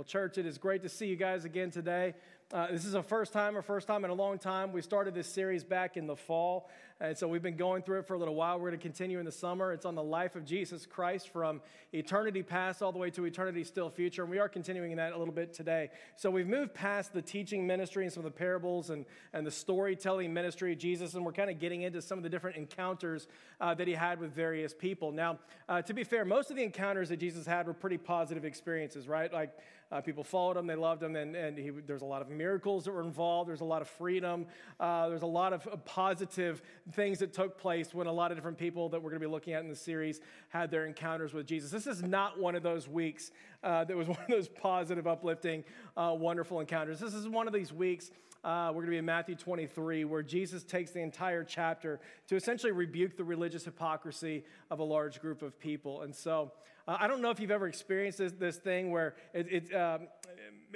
Well, church, it is great to see you guys again today. Uh, this is a first time, or first time in a long time. We started this series back in the fall, and so we've been going through it for a little while. We're going to continue in the summer. It's on the life of Jesus Christ from eternity past all the way to eternity still future, and we are continuing that a little bit today. So we've moved past the teaching ministry and some of the parables and, and the storytelling ministry of Jesus, and we're kind of getting into some of the different encounters uh, that he had with various people. Now, uh, to be fair, most of the encounters that Jesus had were pretty positive experiences, right? Like uh, people followed him, they loved him, and, and he, there's a lot of miracles that were involved. There's a lot of freedom. Uh, there's a lot of positive things that took place when a lot of different people that we're going to be looking at in the series had their encounters with Jesus. This is not one of those weeks uh, that was one of those positive, uplifting, uh, wonderful encounters. This is one of these weeks. Uh, we're going to be in Matthew 23, where Jesus takes the entire chapter to essentially rebuke the religious hypocrisy of a large group of people. And so, uh, I don't know if you've ever experienced this, this thing where it, it um,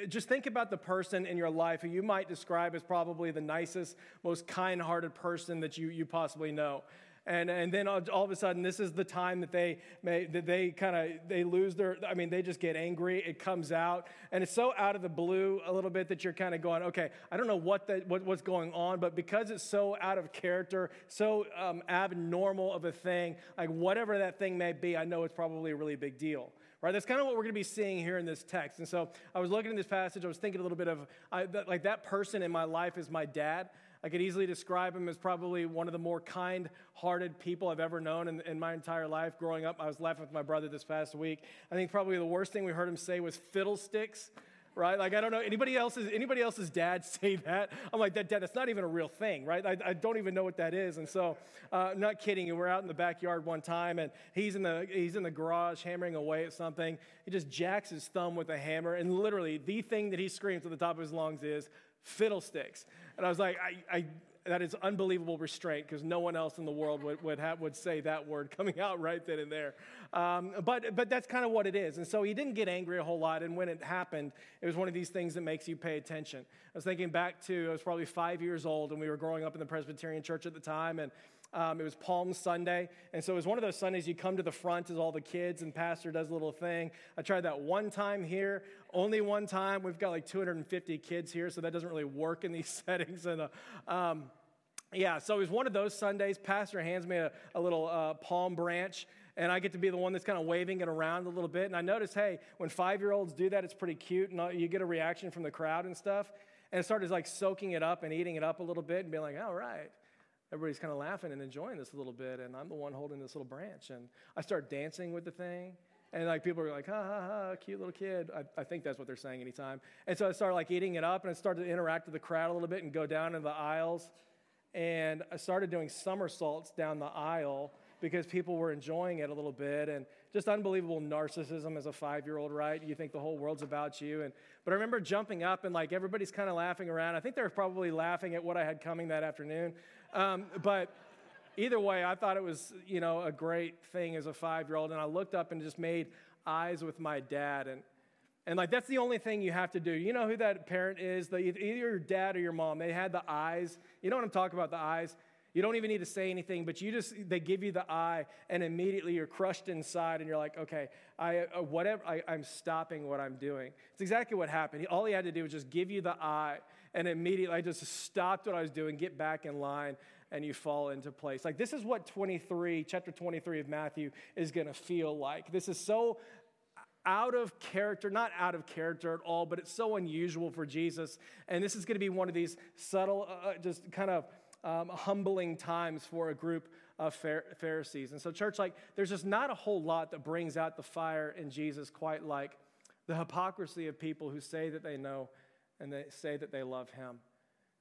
just think about the person in your life who you might describe as probably the nicest, most kind hearted person that you, you possibly know and, and then all, of a sudden this is the time that they may, that they kind of they lose their i mean they just get angry it comes out and it's so out of the blue a little bit that you're kind of going okay i don't know what, the, what what's going on but because it's so out of character so um, abnormal of a thing like whatever that thing may be i know it's probably a really big deal right? That's kind of what we're going to be seeing here in this text. And so I was looking at this passage, I was thinking a little bit of I, like that person in my life is my dad. I could easily describe him as probably one of the more kind hearted people I've ever known in, in, my entire life. Growing up, I was laughing with my brother this past week. I think probably the worst thing we heard him say was fiddlesticks. Right? Like, I don't know, anybody else's, anybody else's dad say that? I'm like, that dad, that's not even a real thing, right? I, I don't even know what that is. And so, uh, not kidding. We're out in the backyard one time and he's in, the, he's in the garage hammering away at something. He just jacks his thumb with a hammer and literally the thing that he screams at the top of his lungs is, fiddlesticks. And I was like, I, I that is unbelievable restraint because no one else in the world would, would, have, would say that word coming out right then and there. Um, but, but that's kind of what it is. And so he didn't get angry a whole lot. And when it happened, it was one of these things that makes you pay attention. I was thinking back to, I was probably five years old and we were growing up in the Presbyterian church at the time. And um, it was Palm Sunday. And so it was one of those Sundays you come to the front as all the kids and pastor does a little thing. I tried that one time here, only one time. We've got like 250 kids here, so that doesn't really work in these settings. And uh, um, yeah, so it was one of those Sundays. Pastor hands me a, a little uh, palm branch and I get to be the one that's kind of waving it around a little bit. And I notice, hey, when five year olds do that, it's pretty cute, and uh, you get a reaction from the crowd and stuff. And I started like soaking it up and eating it up a little bit and being like, all right everybody's kind of laughing and enjoying this a little bit, and I'm the one holding this little branch. And I start dancing with the thing. And like people are like, ha ha ha, cute little kid. I, I think that's what they're saying anytime. And so I started like eating it up and I started to interact with the crowd a little bit and go down in the aisles. And I started doing somersaults down the aisle because people were enjoying it a little bit and just unbelievable narcissism as a five year old, right? You think the whole world's about you. And, but I remember jumping up and like everybody's kind of laughing around. I think they were probably laughing at what I had coming that afternoon. Um, but either way, I thought it was, you know, a great thing as a five year old. And I looked up and just made eyes with my dad. And, and like, that's the only thing you have to do. You know who that parent is? The, either your dad or your mom. They had the eyes. You know what I'm talking about, the eyes? You don't even need to say anything, but you just, they give you the eye, and immediately you're crushed inside, and you're like, okay, I, uh, whatever, I, I'm stopping what I'm doing. It's exactly what happened. All he had to do was just give you the eye, and immediately I just stopped what I was doing, get back in line, and you fall into place. Like, this is what 23, chapter 23 of Matthew is going to feel like. This is so out of character, not out of character at all, but it's so unusual for Jesus. And this is going to be one of these subtle, uh, uh just kind of um, humbling times for a group of Pharisees. And so, church, like, there's just not a whole lot that brings out the fire in Jesus quite like the hypocrisy of people who say that they know and they say that they love him.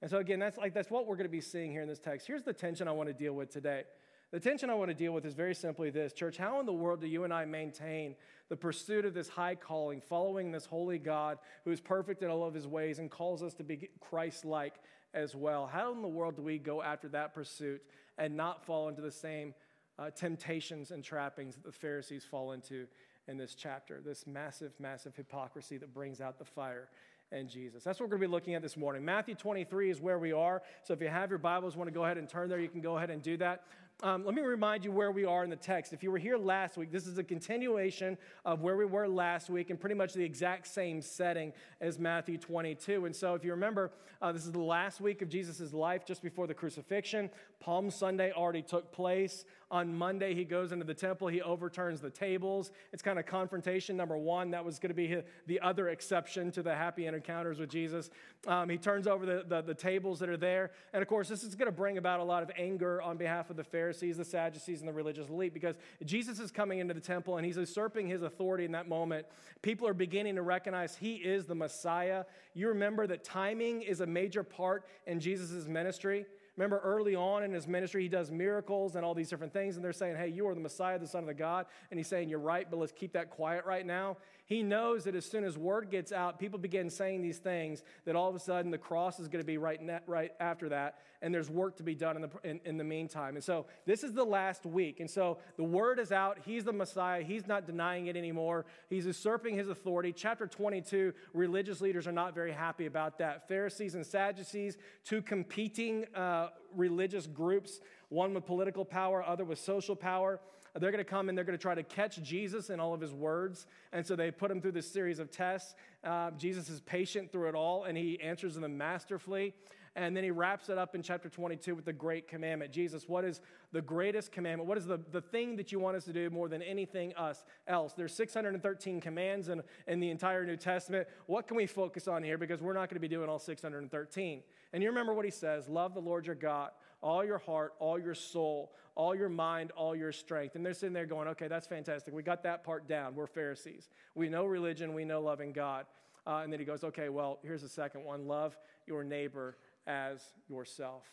And so, again, that's like, that's what we're going to be seeing here in this text. Here's the tension I want to deal with today. The tension I want to deal with is very simply this Church, how in the world do you and I maintain the pursuit of this high calling, following this holy God who is perfect in all of his ways and calls us to be Christ like as well. How in the world do we go after that pursuit and not fall into the same uh, temptations and trappings that the Pharisees fall into in this chapter? This massive, massive hypocrisy that brings out the fire and Jesus. That's what we're going to be looking at this morning. Matthew 23 is where we are. So if you have your Bibles, want to go ahead and turn there, you can go ahead and do that. Um, let me remind you where we are in the text. If you were here last week, this is a continuation of where we were last week in pretty much the exact same setting as Matthew 22. And so, if you remember, uh, this is the last week of Jesus' life just before the crucifixion. Palm Sunday already took place. On Monday, he goes into the temple, he overturns the tables. It's kind of confrontation number one. That was going to be the other exception to the happy encounters with Jesus. Um, he turns over the, the, the tables that are there. And of course, this is going to bring about a lot of anger on behalf of the Pharisees, the Sadducees, and the religious elite because Jesus is coming into the temple and he's usurping his authority in that moment. People are beginning to recognize he is the Messiah. You remember that timing is a major part in Jesus' ministry. Remember, early on in his ministry, he does miracles and all these different things, and they're saying, Hey, you are the Messiah, the Son of the God. And he's saying, You're right, but let's keep that quiet right now. He knows that as soon as word gets out, people begin saying these things, that all of a sudden the cross is going to be right, right after that, and there's work to be done in the, in, in the meantime. And so this is the last week. And so the word is out. He's the Messiah. He's not denying it anymore. He's usurping his authority. Chapter 22, religious leaders are not very happy about that. Pharisees and Sadducees, two competing uh, religious groups, one with political power, other with social power. They're going to come and they're going to try to catch Jesus in all of his words. And so they put him through this series of tests. Uh, Jesus is patient through it all and he answers them masterfully. And then he wraps it up in chapter 22 with the great commandment. Jesus, what is the greatest commandment? What is the, the thing that you want us to do more than anything us else? There's 613 commands in, in the entire New Testament. What can we focus on here? Because we're not going to be doing all 613. And you remember what he says love the Lord your God, all your heart, all your soul, all your mind, all your strength. And they're sitting there going, okay, that's fantastic. We got that part down. We're Pharisees. We know religion, we know loving God. Uh, and then he goes, okay, well, here's the second one love your neighbor as yourself.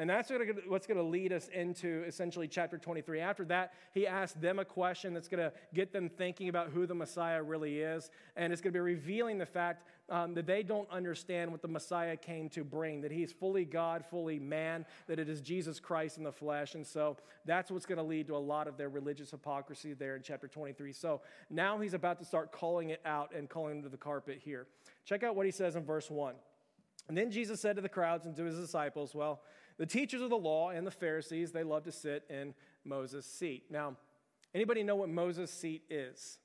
And that's what's going to lead us into essentially chapter 23. After that, he asks them a question that's going to get them thinking about who the Messiah really is. And it's going to be revealing the fact um, that they don't understand what the Messiah came to bring, that he's fully God, fully man, that it is Jesus Christ in the flesh. And so that's what's going to lead to a lot of their religious hypocrisy there in chapter 23. So now he's about to start calling it out and calling it to the carpet here. Check out what he says in verse 1. And then Jesus said to the crowds and to his disciples, Well, the teachers of the law and the Pharisees, they love to sit in Moses' seat. Now, anybody know what Moses' seat is?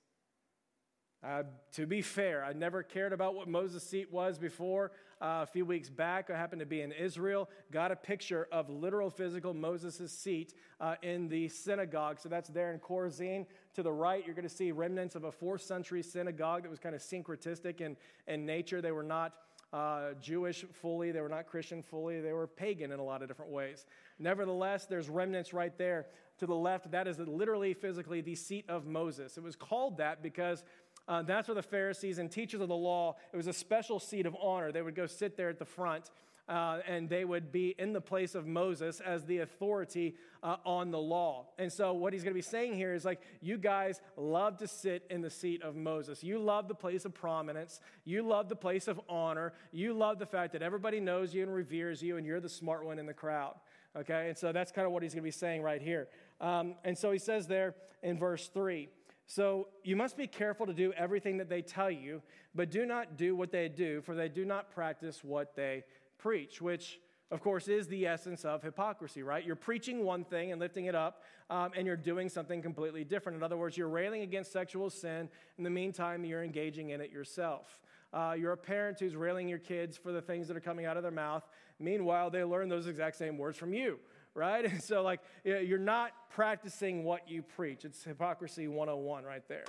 Uh, to be fair, I never cared about what Moses' seat was before. Uh, a few weeks back, I happened to be in Israel, got a picture of literal physical Moses' seat uh, in the synagogue. So that's there in Chorazin. To the right, you're going to see remnants of a fourth century synagogue that was kind of syncretistic in, in nature. They were not uh, Jewish fully, they were not Christian fully, they were pagan in a lot of different ways. Nevertheless, there's remnants right there to the left. That is literally, physically, the seat of Moses. It was called that because uh, that's where the Pharisees and teachers of the law, it was a special seat of honor. They would go sit there at the front uh, and they would be in the place of Moses as the authority uh, on the law. And so, what he's going to be saying here is like, you guys love to sit in the seat of Moses. You love the place of prominence. You love the place of honor. You love the fact that everybody knows you and reveres you, and you're the smart one in the crowd. Okay? And so, that's kind of what he's going to be saying right here. Um, and so, he says there in verse 3. So you must be careful to do everything that they tell you, but do not do what they do, for they do not practice what they preach, which of course is the essence of hypocrisy, right? You're preaching one thing and lifting it up, um, and you're doing something completely different. In other words, you're railing against sexual sin. In the meantime, you're engaging in it yourself. Uh, you're a parent who's railing your kids for the things that are coming out of their mouth. Meanwhile, they learn those exact same words from you, right? And so, like, you're not practicing what you preach. It's hypocrisy 101 right there.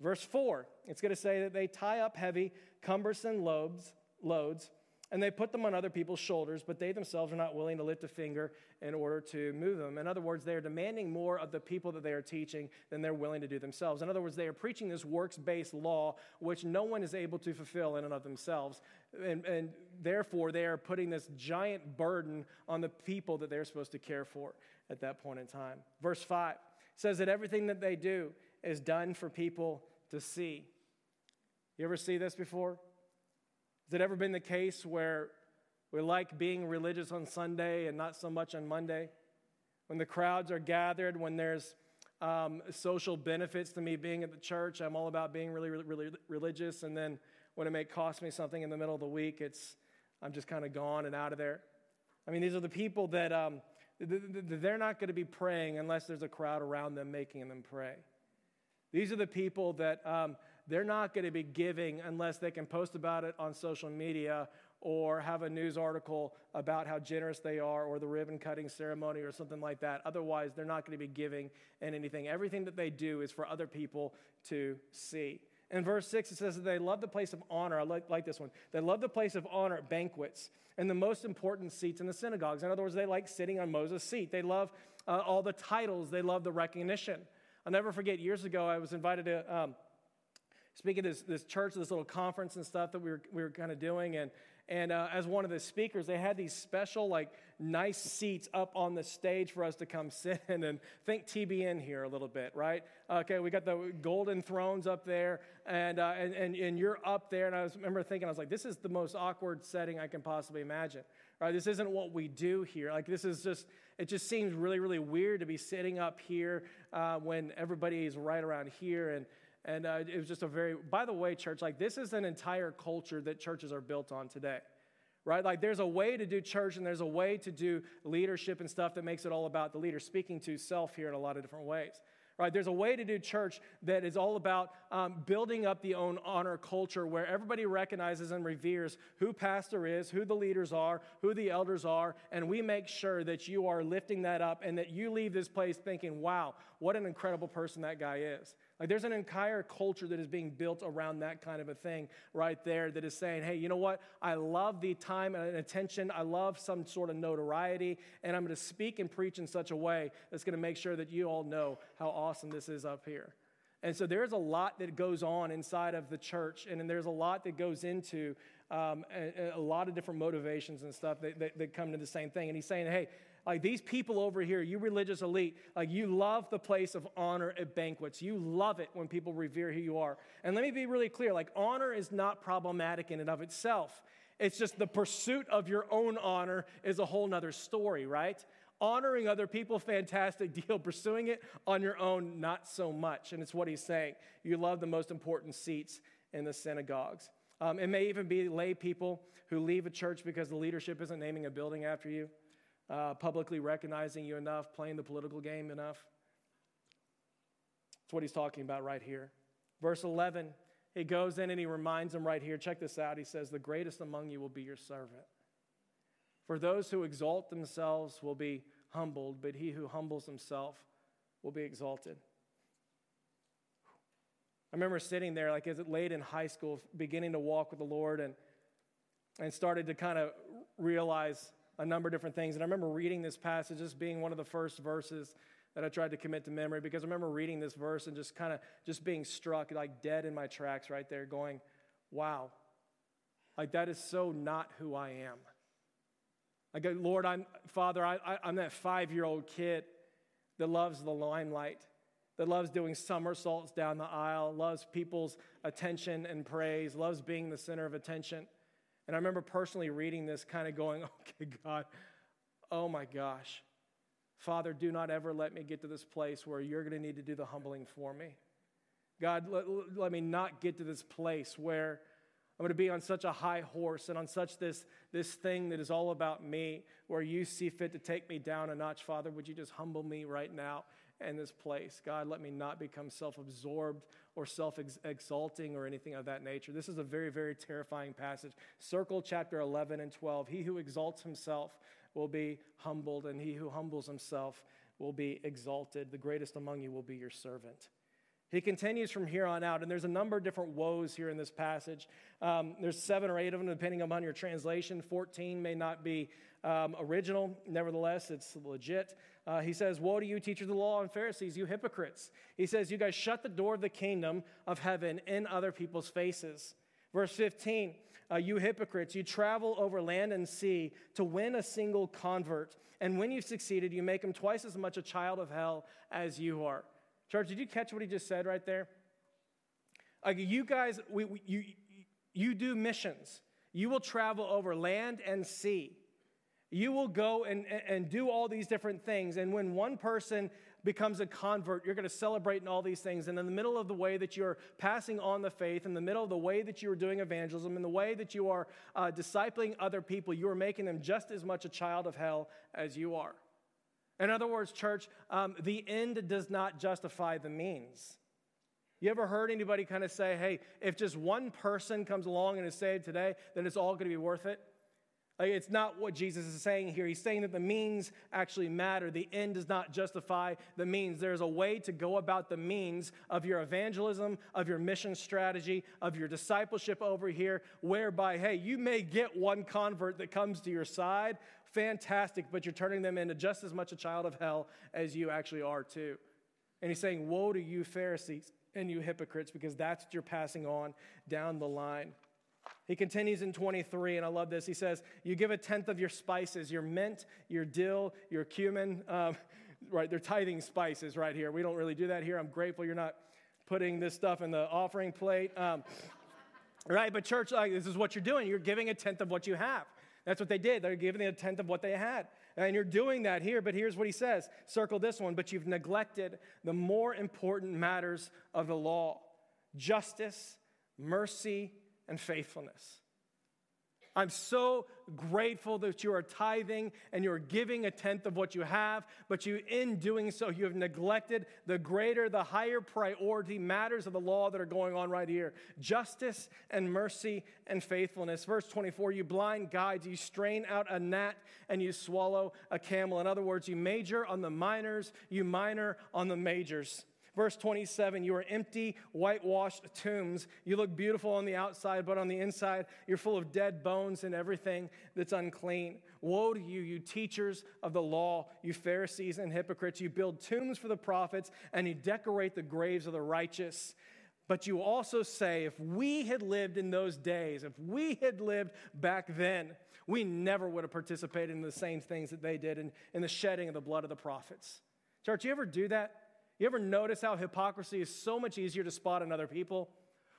Verse 4, it's going to say that they tie up heavy, cumbersome loads, loads and they put them on other people's shoulders, but they themselves are not willing to lift a finger in order to move them. In other words, they are demanding more of the people that they are teaching than they're willing to do themselves. In other words, they are preaching this works based law, which no one is able to fulfill in and of themselves. And, and therefore, they are putting this giant burden on the people that they're supposed to care for at that point in time. Verse 5 says that everything that they do is done for people to see. You ever see this before? Has it ever been the case where we like being religious on Sunday and not so much on Monday? When the crowds are gathered, when there's um, social benefits to me being at the church, I'm all about being really, really, really religious. And then when it may cost me something in the middle of the week, it's I'm just kind of gone and out of there. I mean, these are the people that um, they're not going to be praying unless there's a crowd around them making them pray. These are the people that um, they're not going to be giving unless they can post about it on social media or have a news article about how generous they are or the ribbon cutting ceremony or something like that. Otherwise, they're not going to be giving in anything. Everything that they do is for other people to see. In verse 6, it says that they love the place of honor. I like, like this one. They love the place of honor at banquets and the most important seats in the synagogues. In other words, they like sitting on Moses' seat. They love uh, all the titles, they love the recognition. I'll never forget years ago, I was invited to um, speak at this, this church, this little conference and stuff that we were, we were kind of doing. And and uh, as one of the speakers, they had these special, like, nice seats up on the stage for us to come sit in. And think TBN here a little bit, right? Okay, we got the golden thrones up there, and, uh, and, and, and you're up there. And I was, remember thinking, I was like, this is the most awkward setting I can possibly imagine, right? This isn't what we do here. Like, this is just, it just seems really, really weird to be sitting up here uh, when everybody is right around here. And, and uh, it was just a very, by the way, church, like this is an entire culture that churches are built on today, right? Like there's a way to do church and there's a way to do leadership and stuff that makes it all about the leader speaking to self here in a lot of different ways right? There's a way to do church that is all about um, building up the own honor culture where everybody recognizes and reveres who pastor is, who the leaders are, who the elders are, and we make sure that you are lifting that up and that you leave this place thinking, wow, what an incredible person that guy is. Like there's an entire culture that is being built around that kind of a thing right there that is saying, hey, you know what? I love the time and attention. I love some sort of notoriety, and I'm going to speak and preach in such a way that's going to make sure that you all know how awesome this is up here. And so there's a lot that goes on inside of the church, and there's a lot that goes into um, a, a, lot of different motivations and stuff that, that, that come to the same thing. And he's saying, hey, like these people over here, you religious elite, like you love the place of honor at banquets. You love it when people revere who you are. And let me be really clear like, honor is not problematic in and of itself. It's just the pursuit of your own honor is a whole nother story, right? Honoring other people, fantastic deal. Pursuing it on your own, not so much. And it's what he's saying. You love the most important seats in the synagogues. Um, it may even be lay people who leave a church because the leadership isn't naming a building after you uh, publicly recognizing you enough, playing the political game enough. That's what he's talking about right here. Verse 11, he goes in and he reminds them right here. Check this out. He says, The greatest among you will be your servant. For those who exalt themselves will be humbled, but he who humbles himself will be exalted. I remember sitting there, like as it late in high school, beginning to walk with the Lord and, and started to kind of realize a number of different things. And I remember reading this passage, this being one of the first verses that I tried to commit to memory because I remember reading this verse and just kind of just being struck like dead in my tracks right there, going, wow, like that is so not who I am. I go, uh, Lord, I'm Father, I, I, I'm that five year old kid that loves the limelight, that loves doing somersaults down the aisle, loves people's attention and praise, loves being the center of attention. And I remember personally reading this, kind of going, okay, God, oh my gosh. Father, do not ever let me get to this place where you're going to need to do the humbling for me. God, let, let me not get to this place where I'm going to be on such a high horse and on such this, this thing that is all about me, where you see fit to take me down a notch. Father, would you just humble me right now in this place? God, let me not become self absorbed or self exalting or anything of that nature. This is a very, very terrifying passage. Circle chapter 11 and 12. He who exalts himself will be humbled, and he who humbles himself will be exalted. The greatest among you will be your servant. He continues from here on out, and there's a number of different woes here in this passage. Um, there's seven or eight of them, depending upon your translation. 14 may not be um, original, nevertheless, it's legit. Uh, he says, Woe to you, teachers of the law and Pharisees, you hypocrites. He says, You guys shut the door of the kingdom of heaven in other people's faces. Verse 15, uh, you hypocrites, you travel over land and sea to win a single convert. And when you've succeeded, you make him twice as much a child of hell as you are. Church, did you catch what he just said right there? Like you guys, we, we, you, you do missions. You will travel over land and sea. You will go and, and do all these different things. And when one person becomes a convert, you're going to celebrate in all these things. And in the middle of the way that you're passing on the faith, in the middle of the way that you are doing evangelism, in the way that you are uh, discipling other people, you are making them just as much a child of hell as you are. In other words, church, um, the end does not justify the means. You ever heard anybody kind of say, hey, if just one person comes along and is saved today, then it's all going to be worth it? Like, it's not what Jesus is saying here. He's saying that the means actually matter. The end does not justify the means. There's a way to go about the means of your evangelism, of your mission strategy, of your discipleship over here, whereby, hey, you may get one convert that comes to your side. Fantastic, but you're turning them into just as much a child of hell as you actually are, too. And he's saying, Woe to you, Pharisees and you hypocrites, because that's what you're passing on down the line. He continues in 23, and I love this. He says, You give a tenth of your spices, your mint, your dill, your cumin. Um, right, they're tithing spices right here. We don't really do that here. I'm grateful you're not putting this stuff in the offering plate. Um, right, but church, like, this is what you're doing. You're giving a tenth of what you have. That's what they did. They're giving a tenth of what they had. And you're doing that here, but here's what he says circle this one, but you've neglected the more important matters of the law justice, mercy, and faithfulness. I'm so grateful that you are tithing and you're giving a tenth of what you have, but you, in doing so, you have neglected the greater, the higher priority matters of the law that are going on right here justice and mercy and faithfulness. Verse 24 you blind guides, you strain out a gnat and you swallow a camel. In other words, you major on the minors, you minor on the majors. Verse 27 You are empty, whitewashed tombs. You look beautiful on the outside, but on the inside, you're full of dead bones and everything that's unclean. Woe to you, you teachers of the law, you Pharisees and hypocrites. You build tombs for the prophets and you decorate the graves of the righteous. But you also say, if we had lived in those days, if we had lived back then, we never would have participated in the same things that they did in, in the shedding of the blood of the prophets. Church, you ever do that? You ever notice how hypocrisy is so much easier to spot in other people?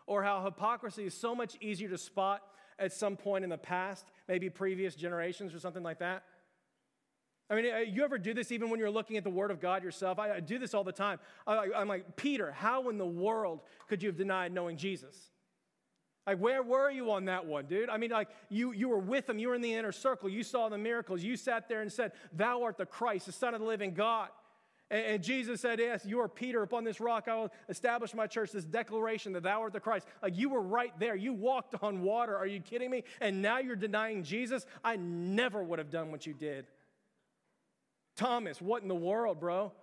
Or how hypocrisy is so much easier to spot at some point in the past, maybe previous generations or something like that? I mean, uh, you ever do this even when you're looking at the Word of God yourself? I, do this all the time. I'm like, Peter, how in the world could you have denied knowing Jesus? Like, where were you on that one, dude? I mean, like, you, you were with him, you were in the inner circle, you saw the miracles, you sat there and said, Thou art the Christ, the Son of the living God. And, Jesus said, Yes, you are Peter. Upon this rock I will establish my church. This declaration that thou art the Christ. Like you were right there. You walked on water. Are you kidding me? And now you're denying Jesus? I never would have done what you did. Thomas, what in the world, bro?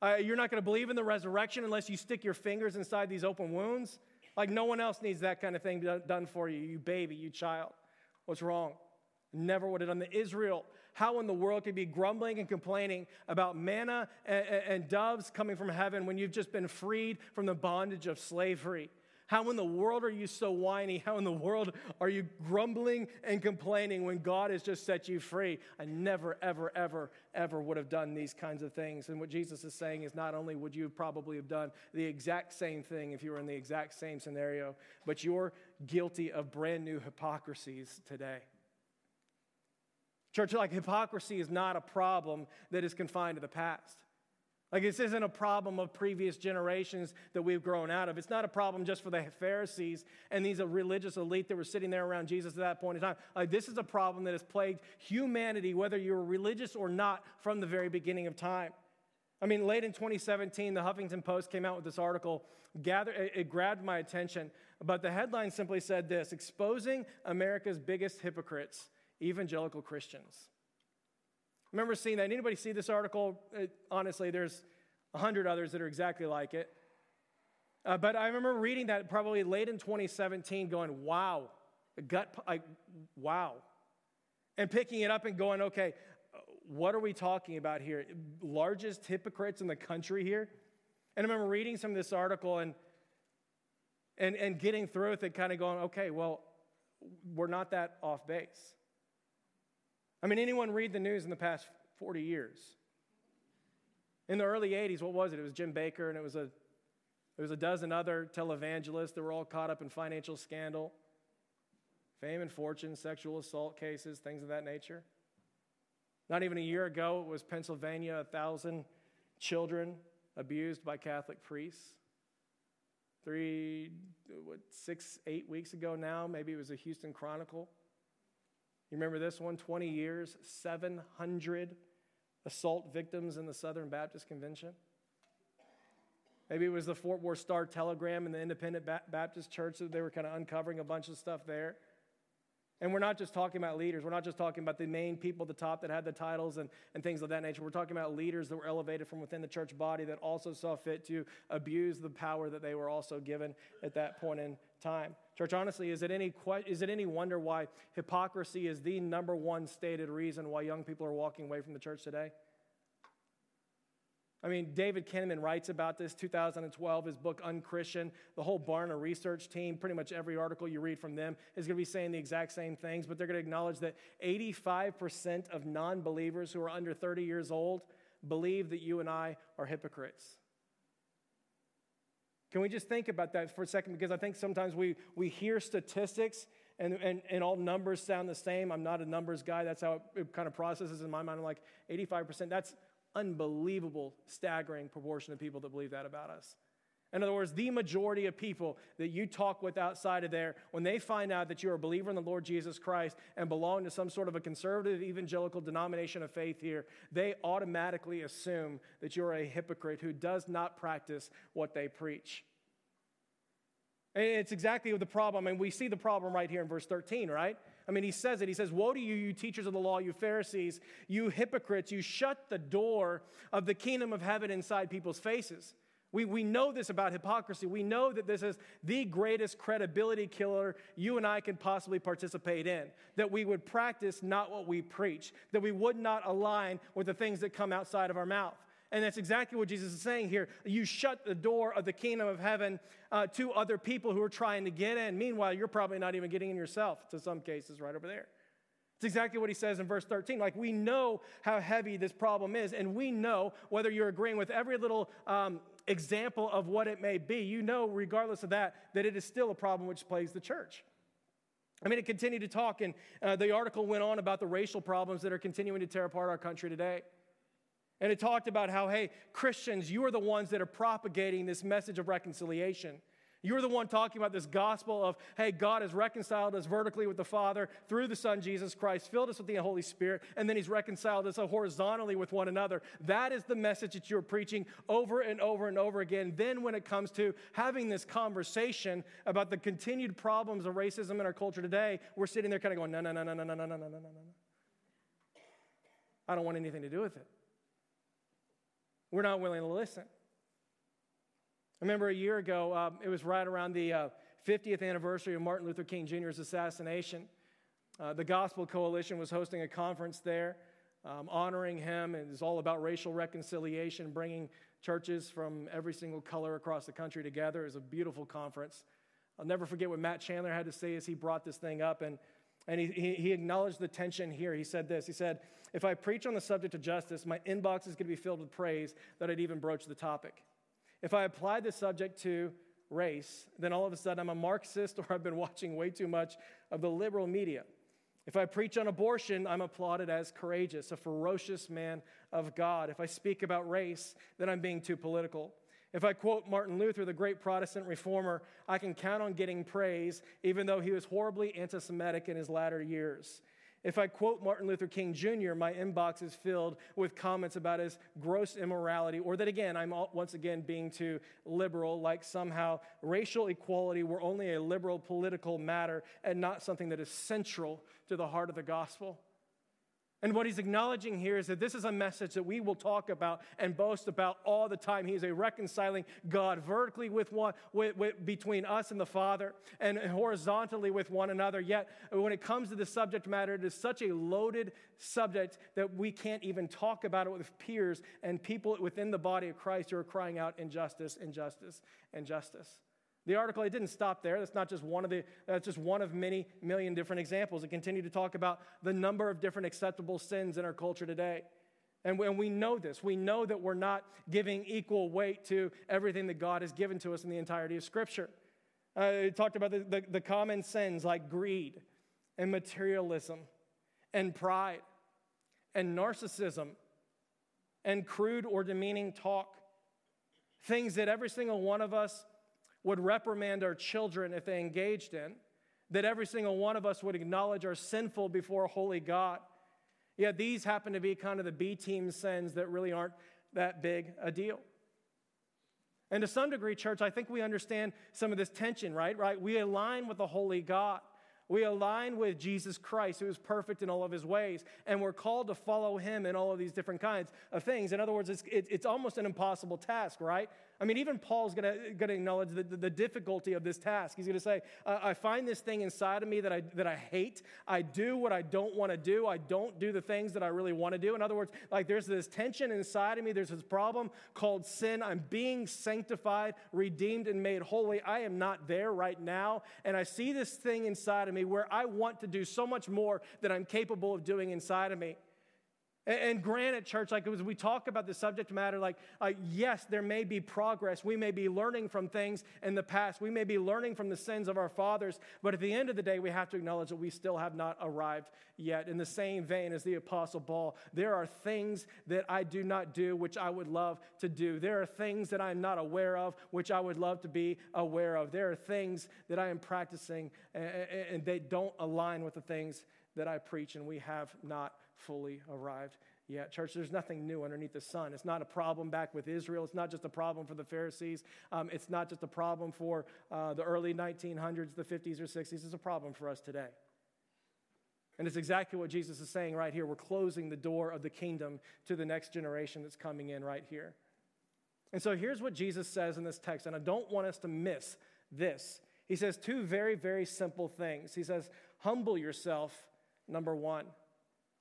Uh, you're not going to believe in the resurrection unless you stick your fingers inside these open wounds? Like no one else needs that kind of thing done for you, you baby, you child. What's wrong? Never would have done that. Israel, how in the world could you be grumbling and complaining about manna and, and doves coming from heaven when you've just been freed from the bondage of slavery? How in the world are you so whiny? How in the world are you grumbling and complaining when God has just set you free? I never, ever, ever, ever would have done these kinds of things. And what Jesus is saying is not only would you probably have done the exact same thing if you were in the exact same scenario, but you're guilty of brand new hypocrisies today. Church, like hypocrisy is not a problem that is confined to the past. Like, this isn't a problem of previous generations that we've grown out of. It's not a problem just for the Pharisees and these religious elite that were sitting there around Jesus at that point in time. Like, this is a problem that has plagued humanity, whether you're religious or not, from the very beginning of time. I mean, late in 2017, the Huffington Post came out with this article. Gather, it grabbed my attention, but the headline simply said this Exposing America's Biggest Hypocrites evangelical Christians. Remember seeing that? Anybody see this article? It, honestly, there's a hundred others that are exactly like it. Uh, but I remember reading that probably late in 2017, going, "Wow, gut, like, wow," and picking it up and going, "Okay, what are we talking about here? Largest hypocrites in the country here." And I remember reading some of this article and and and getting through it, kind of going, "Okay, well, we're not that off base." I mean, anyone read the news in the past 40 years? In the early 80s, what was it? It was Jim Bakker and it was a, there was a dozen other televangelists that were all caught up in financial scandal, fame and fortune, sexual assault cases, things of that nature. Not even a year ago, it was Pennsylvania, a thousand children abused by Catholic priests. Three, what, six, eight weeks ago now, maybe it was a Houston Chronicle. You remember this one? 20 years, 700 assault victims in the Southern Baptist Convention. Maybe it was the Fort Worth Star Telegram and the Independent Baptist Church that they were kind of uncovering a bunch of stuff there. And we're not just talking about leaders. We're not just talking about the main people at the top that had the titles and, and things of that nature. We're talking about leaders that were elevated from within the church body that also saw fit to abuse the power that they were also given at that point in time. Church, honestly, is it any, is it any wonder why hypocrisy is the number one stated reason why young people are walking away from the church today? I mean, David Kinnaman writes about this 2012, his book Unchristian. The whole Barna research team, pretty much every article you read from them, is going to be saying the exact same things, but they're going to acknowledge that 85% of non believers who are under 30 years old believe that you and I are hypocrites. Can we just think about that for a second? Because I think sometimes we, we hear statistics and, and, and all numbers sound the same. I'm not a numbers guy. That's how it, it kind of processes in my mind. I'm like, 85%, that's unbelievable, staggering proportion of people that believe that about us. In other words, the majority of people that you talk with outside of there, when they find out that you're a believer in the Lord Jesus Christ and belong to some sort of a conservative evangelical denomination of faith here, they automatically assume that you're a hypocrite who does not practice what they preach. And it's exactly the problem. And we see the problem right here in verse 13, right? I mean, he says it. He says, Woe to you, you teachers of the law, you Pharisees, you hypocrites, you shut the door of the kingdom of heaven inside people's faces. We, we know this about hypocrisy. We know that this is the greatest credibility killer you and I can possibly participate in. That we would practice not what we preach, that we would not align with the things that come outside of our mouth. And that's exactly what Jesus is saying here. You shut the door of the kingdom of heaven uh, to other people who are trying to get in. Meanwhile, you're probably not even getting in yourself, to some cases, right over there. It's exactly what he says in verse 13. Like, we know how heavy this problem is, and we know whether you're agreeing with every little um, example of what it may be, you know, regardless of that, that it is still a problem which plagues the church. I mean, it continued to talk, and uh, the article went on about the racial problems that are continuing to tear apart our country today. And it talked about how, hey, Christians, you are the ones that are propagating this message of reconciliation. You're the one talking about this gospel of, hey, God has reconciled us vertically with the Father through the Son, Jesus Christ, filled us with the Holy Spirit, and then He's reconciled us horizontally with one another. That is the message that you're preaching over and over and over again. Then, when it comes to having this conversation about the continued problems of racism in our culture today, we're sitting there kind of going, no, no, no, no, no, no, no, no, no, no, no. No. I don't want anything to do with it. We're not willing to listen. I remember a year ago, um, it was right around the uh, 50th anniversary of Martin Luther King Jr.'s assassination. Uh, the Gospel Coalition was hosting a conference there, um, honoring him. It was all about racial reconciliation, bringing churches from every single color across the country together. It was a beautiful conference. I'll never forget what Matt Chandler had to say as he brought this thing up. And and he, he, he, acknowledged the tension here. He said this He said, If I preach on the subject of justice, my inbox is going to be filled with praise that I'd even broach the topic. If I apply the subject to race, then all of a sudden I'm a Marxist or I've been watching way too much of the liberal media. If I preach on abortion, I'm applauded as courageous, a ferocious man of God. If I speak about race, then I'm being too political. If I quote Martin Luther, the great Protestant reformer, I can count on getting praise, even though he was horribly anti Semitic in his latter years. If I quote Martin Luther King Jr., my inbox is filled with comments about his gross immorality, or that again, I'm once again being too liberal, like somehow racial equality were only a liberal political matter and not something that is central to the heart of the gospel. And what he's acknowledging here is that this is a message that we will talk about and boast about all the time. He is a reconciling God vertically with one, with, with, between us and the Father, and horizontally with one another. Yet, when it comes to the subject matter, it is such a loaded subject that we can't even talk about it with peers and people within the body of Christ who are crying out injustice, injustice, injustice. The article, it didn't stop there. That's not just one of the, that's just one of many million different examples. It continued to talk about the number of different acceptable sins in our culture today. And and we know this. We know that we're not giving equal weight to everything that God has given to us in the entirety of Scripture. Uh, it talked about the, the, the common sins like greed and materialism and pride and narcissism and crude or demeaning talk. Things that every single one of us would reprimand our children if they engaged in, that every single one of us would acknowledge are sinful before a holy God. Yet these happen to be kind of the B team sins that really aren't that big a deal. And to some degree, church, I think we understand some of this tension, right? Right? We align with the holy God. We align with Jesus Christ, who is perfect in all of his ways, and we're called to follow him in all of these different kinds of things. In other words, it's, it's almost an impossible task, right? I mean, even Paul's going to acknowledge the, the, the, difficulty of this task. He's going to say, I find this thing inside of me that I, that I hate. I do what I don't want to do. I don't do the things that I really want to do. In other words, like there's this tension inside of me. There's this problem called sin. I'm being sanctified, redeemed, and made holy. I am not there right now. And I see this thing inside of me where I want to do so much more than I'm capable of doing inside of me. And granted, church, like as we talk about the subject matter, like, uh, yes, there may be progress. We may be learning from things in the past. We may be learning from the sins of our fathers. But at the end of the day, we have to acknowledge that we still have not arrived yet. In the same vein as the Apostle Paul, there are things that I do not do which I would love to do. There are things that I'm not aware of which I would love to be aware of. There are things that I am practicing and, and they don't align with the things that I preach, and we have not fully arrived yet. Church, there's nothing new underneath the sun. It's not a problem back with Israel. It's not just a problem for the Pharisees. Um, it's not just a problem for uh, the early 1900s, the 50s or 60s. It's a problem for us today. And it's exactly what Jesus is saying right here. We're closing the door of the kingdom to the next generation that's coming in right here. And so here's what Jesus says in this text, and I don't want us to miss this. He says two very, very simple things. He says, Humble yourself, number one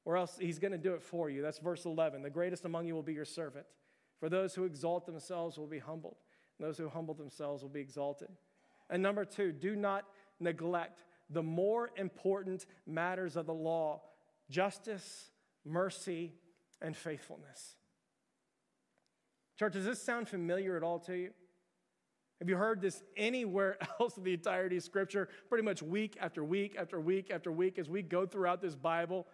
or else he's going to do it for you. That's verse 11. The greatest among you will be your servant. For those who exalt themselves will be humbled, and those who humble themselves will be exalted. And number two, do not neglect the more important matters of the law justice, mercy, and faithfulness. Church, does this sound familiar at all to you? Have you heard this anywhere else in the entirety of Scripture? Pretty much week after week after week after week as we go throughout this Bible.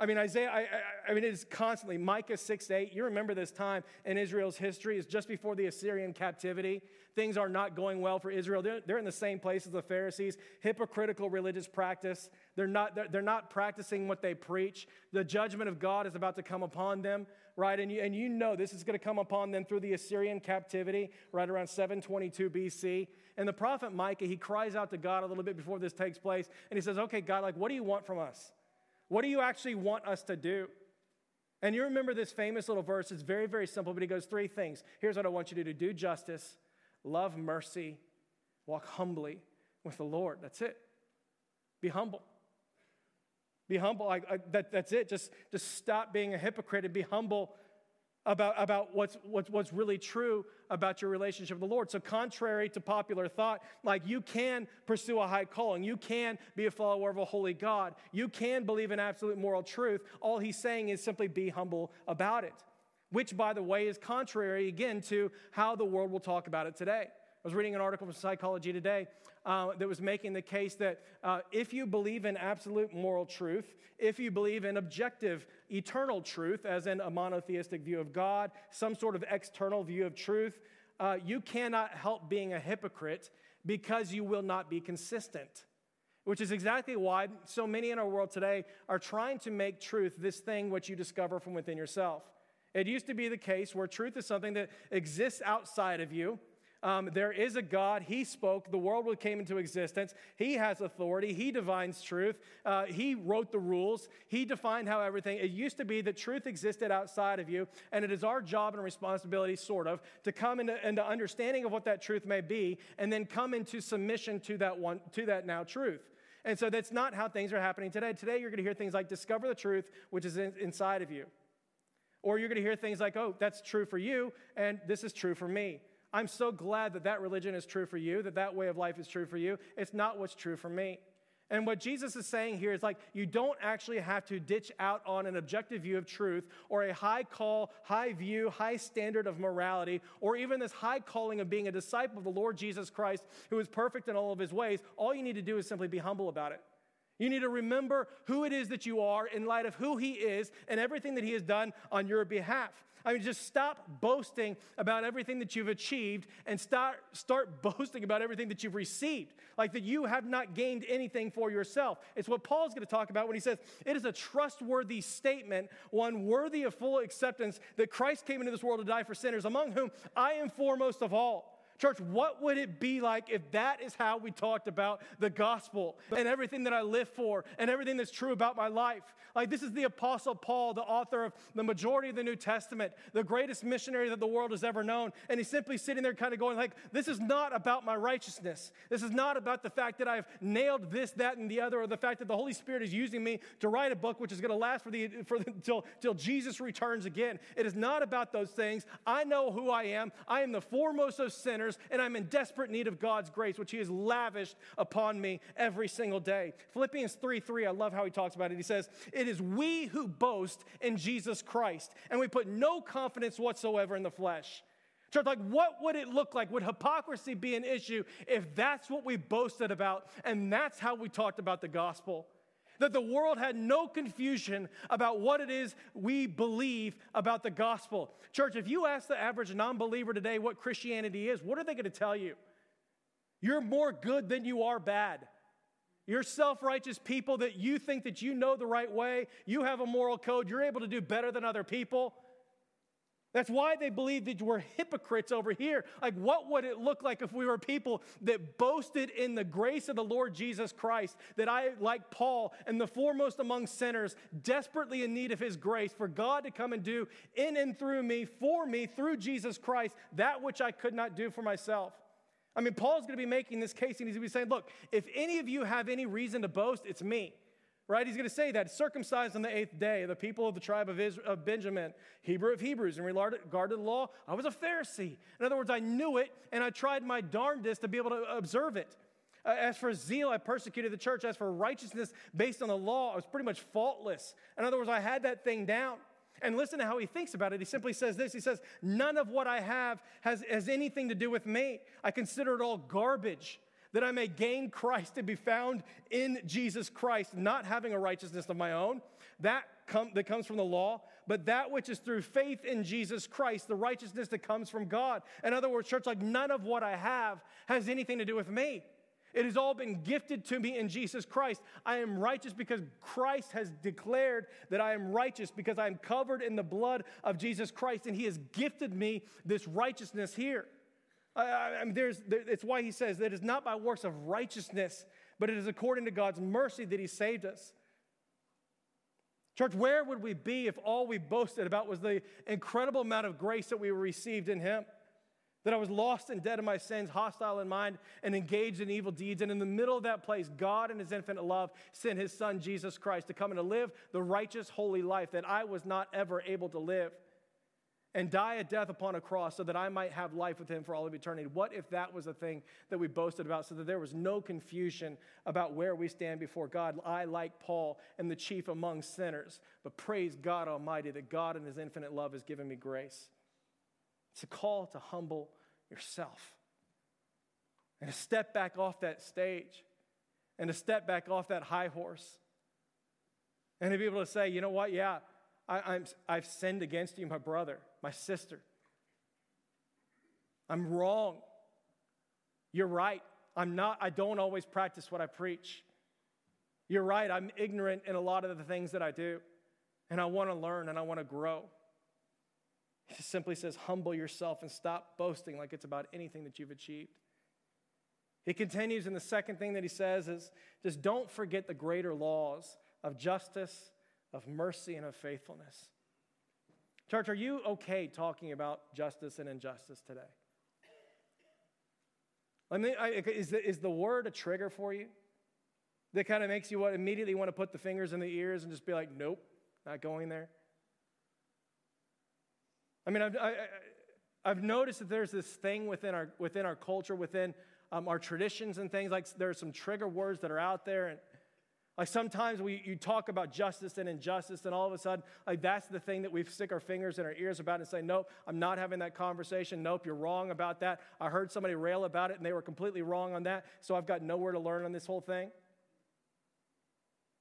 I mean, Isaiah, I, I, I, mean, it is constantly. Micah 6 8, you remember this time in Israel's history, is just before the Assyrian captivity. Things are not going well for Israel. They're, they're in the same place as the Pharisees, hypocritical religious practice. They're not, they're, they're not practicing what they preach. The judgment of God is about to come upon them, right? And you, and you know this is going to come upon them through the Assyrian captivity, right around 722 BC. And the prophet Micah, he cries out to God a little bit before this takes place, and he says, Okay, God, like, what do you want from us? What do you actually want us to do? And you remember this famous little verse. It's very, very simple, but he goes three things. Here's what I want you to do do justice, love mercy, walk humbly with the Lord. That's it. Be humble. Be humble. I, I, uh, that, that's it. Just, just stop being a hypocrite and be humble about, about what's, what's, what's really true about your relationship with the Lord. So, contrary to popular thought, like you can pursue a high calling, you can be a follower of a holy God, you can believe in absolute moral truth. All he's saying is simply be humble about it, which, by the way, is contrary again to how the world will talk about it today. I was reading an article from Psychology Today uh, that was making the case that uh, if you believe in absolute moral truth, if you believe in objective eternal truth, as in a monotheistic view of God, some sort of external view of truth, uh, you cannot help being a hypocrite because you will not be consistent. Which is exactly why so many in our world today are trying to make truth this thing which you discover from within yourself. It used to be the case where truth is something that exists outside of you, um, there is a God. He spoke. The world came into existence. He has authority. He divines truth. Uh, he wrote the rules. He defined how everything. It used to be that truth existed outside of you, and it is our job and responsibility, sort of, to come into, into understanding of what that truth may be, and then come into submission to that one to that now truth. And so that's not how things are happening today. Today, you're going to hear things like discover the truth, which is in, inside of you. Or you're going to hear things like, oh, that's true for you, and this is true for me. I'm so glad that that religion is true for you, that that way of life is true for you. It's not what's true for me. And what Jesus is saying here is like, you don't actually have to ditch out on an objective view of truth or a high call, high view, high standard of morality, or even this high calling of being a disciple of the Lord Jesus Christ, who is perfect in all of his ways. All you need to do is simply be humble about it. You need to remember who it is that you are in light of who He is and everything that He has done on your behalf. I mean, just stop boasting about everything that you've achieved and start, start boasting about everything that you've received, like that you have not gained anything for yourself. It's what Paul's going to talk about when he says it is a trustworthy statement, one worthy of full acceptance, that Christ came into this world to die for sinners, among whom I am foremost of all. Church, what would it be like if that is how we talked about the gospel and everything that I live for and everything that's true about my life? Like, this is the Apostle Paul, the author of the majority of the New Testament, the greatest missionary that the world has ever known. And he's simply sitting there kind of going, like, this is not about my righteousness. This is not about the fact that I've nailed this, that, and the other, or the fact that the Holy Spirit is using me to write a book which is going to last for the, for the, till, till Jesus returns again. It is not about those things. I know who I am. I am the foremost of sinners sinners, and I'm in desperate need of God's grace, which He has lavished upon me every single day. Philippians 3 3, I love how he talks about it. He says, It is we who boast in Jesus Christ, and we put no confidence whatsoever in the flesh. Church, like, what would it look like? Would hypocrisy be an issue if that's what we boasted about and that's how we talked about the gospel? That the world had no confusion about what it is we believe about the gospel. Church, if you ask the average non believer today what Christianity is, what are they going to tell you? You're more good than you are bad. You're self righteous people that you think that you know the right way, you have a moral code, you're able to do better than other people. That's why they believe that we're hypocrites over here. Like, what would it look like if we were people that boasted in the grace of the Lord Jesus Christ? That I, like Paul, am the foremost among sinners, desperately in need of his grace, for God to come and do in and through me, for me, through Jesus Christ, that which I could not do for myself. I mean, Paul's going to be making this case and he's going to be saying, Look, if any of you have any reason to boast, it's me right? He's going to say that circumcised on the eighth day, the people of the tribe of, Israel, of Benjamin, Hebrew of Hebrews, in regard to the law, I was a Pharisee. In other words, I knew it and I tried my darndest to be able to observe it. Uh, as for zeal, I persecuted the church. As for righteousness based on the law, I was pretty much faultless. In other words, I had that thing down. And listen to how he thinks about it. He simply says this He says, None of what I have has, has anything to do with me. I consider it all garbage that I may gain Christ and be found in Jesus Christ, not having a righteousness of my own that, com- that comes from the law, but that which is through faith in Jesus Christ, the righteousness that comes from God. In other words, church, like none of what I have has anything to do with me. It has all been gifted to me in Jesus Christ. I am righteous because Christ has declared that I am righteous because I am covered in the blood of Jesus Christ, and He has gifted me this righteousness here. I, mean, there's, there, it's why he says that it is not by works of righteousness, but it is according to God's mercy that he saved us. Church, where would we be if all we boasted about was the incredible amount of grace that we received in him? That I was lost and dead in my sins, hostile in mind, and engaged in evil deeds. And in the middle of that place, God, in His infinite love, sent His Son, Jesus Christ, to come and to live the righteous, holy life that I was not ever able to live and die a death upon a cross so that I might have life with him for all of eternity. What if that was a thing that we boasted about so that there was no confusion about where we stand before God? I, like Paul, am the chief among sinners, but praise God Almighty that God in his infinite love has given me grace. It's a call to humble yourself and to step back off that stage and to step back off that high horse and to be able to say, you know what, yeah, I, am I've sinned against you, my brother, my sister. I'm wrong. You're right. I'm not, I don't always practice what I preach. You're right. I'm ignorant in a lot of the things that I do. And I want to learn and I want to grow. He simply says, humble yourself and stop boasting like it's about anything that you've achieved. He continues, and the second thing that he says is just don't forget the greater laws of justice of mercy and of faithfulness. Church, are you okay talking about justice and injustice today? I mean, is the, is the word a trigger for you that kind of makes you what immediately want to put the fingers in the ears and just be like, nope, not going there? I mean, I've, I, have noticed that there's this thing within our, within our culture, within um, our traditions and things like there are some trigger words that are out there. And like sometimes we you talk about justice and injustice, and all of a sudden, like that's the thing that we stick our fingers in our ears about and say, Nope, I'm not having that conversation. Nope, you're wrong about that. I heard somebody rail about it and they were completely wrong on that, so I've got nowhere to learn on this whole thing.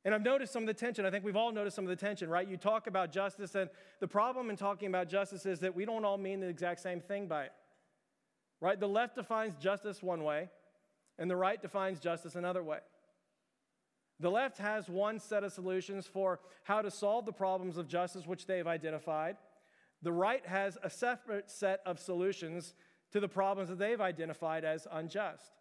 And I've noticed some of the tension. I think we've all noticed some of the tension, right? You talk about justice, and the problem in talking about justice is that we don't all mean the exact same thing by it, right? The left defines justice one way, and the right defines justice another way. The left has one set of solutions for how to solve the problems of justice which they have identified. The right has a separate set of solutions to the problems that they've identified as unjust.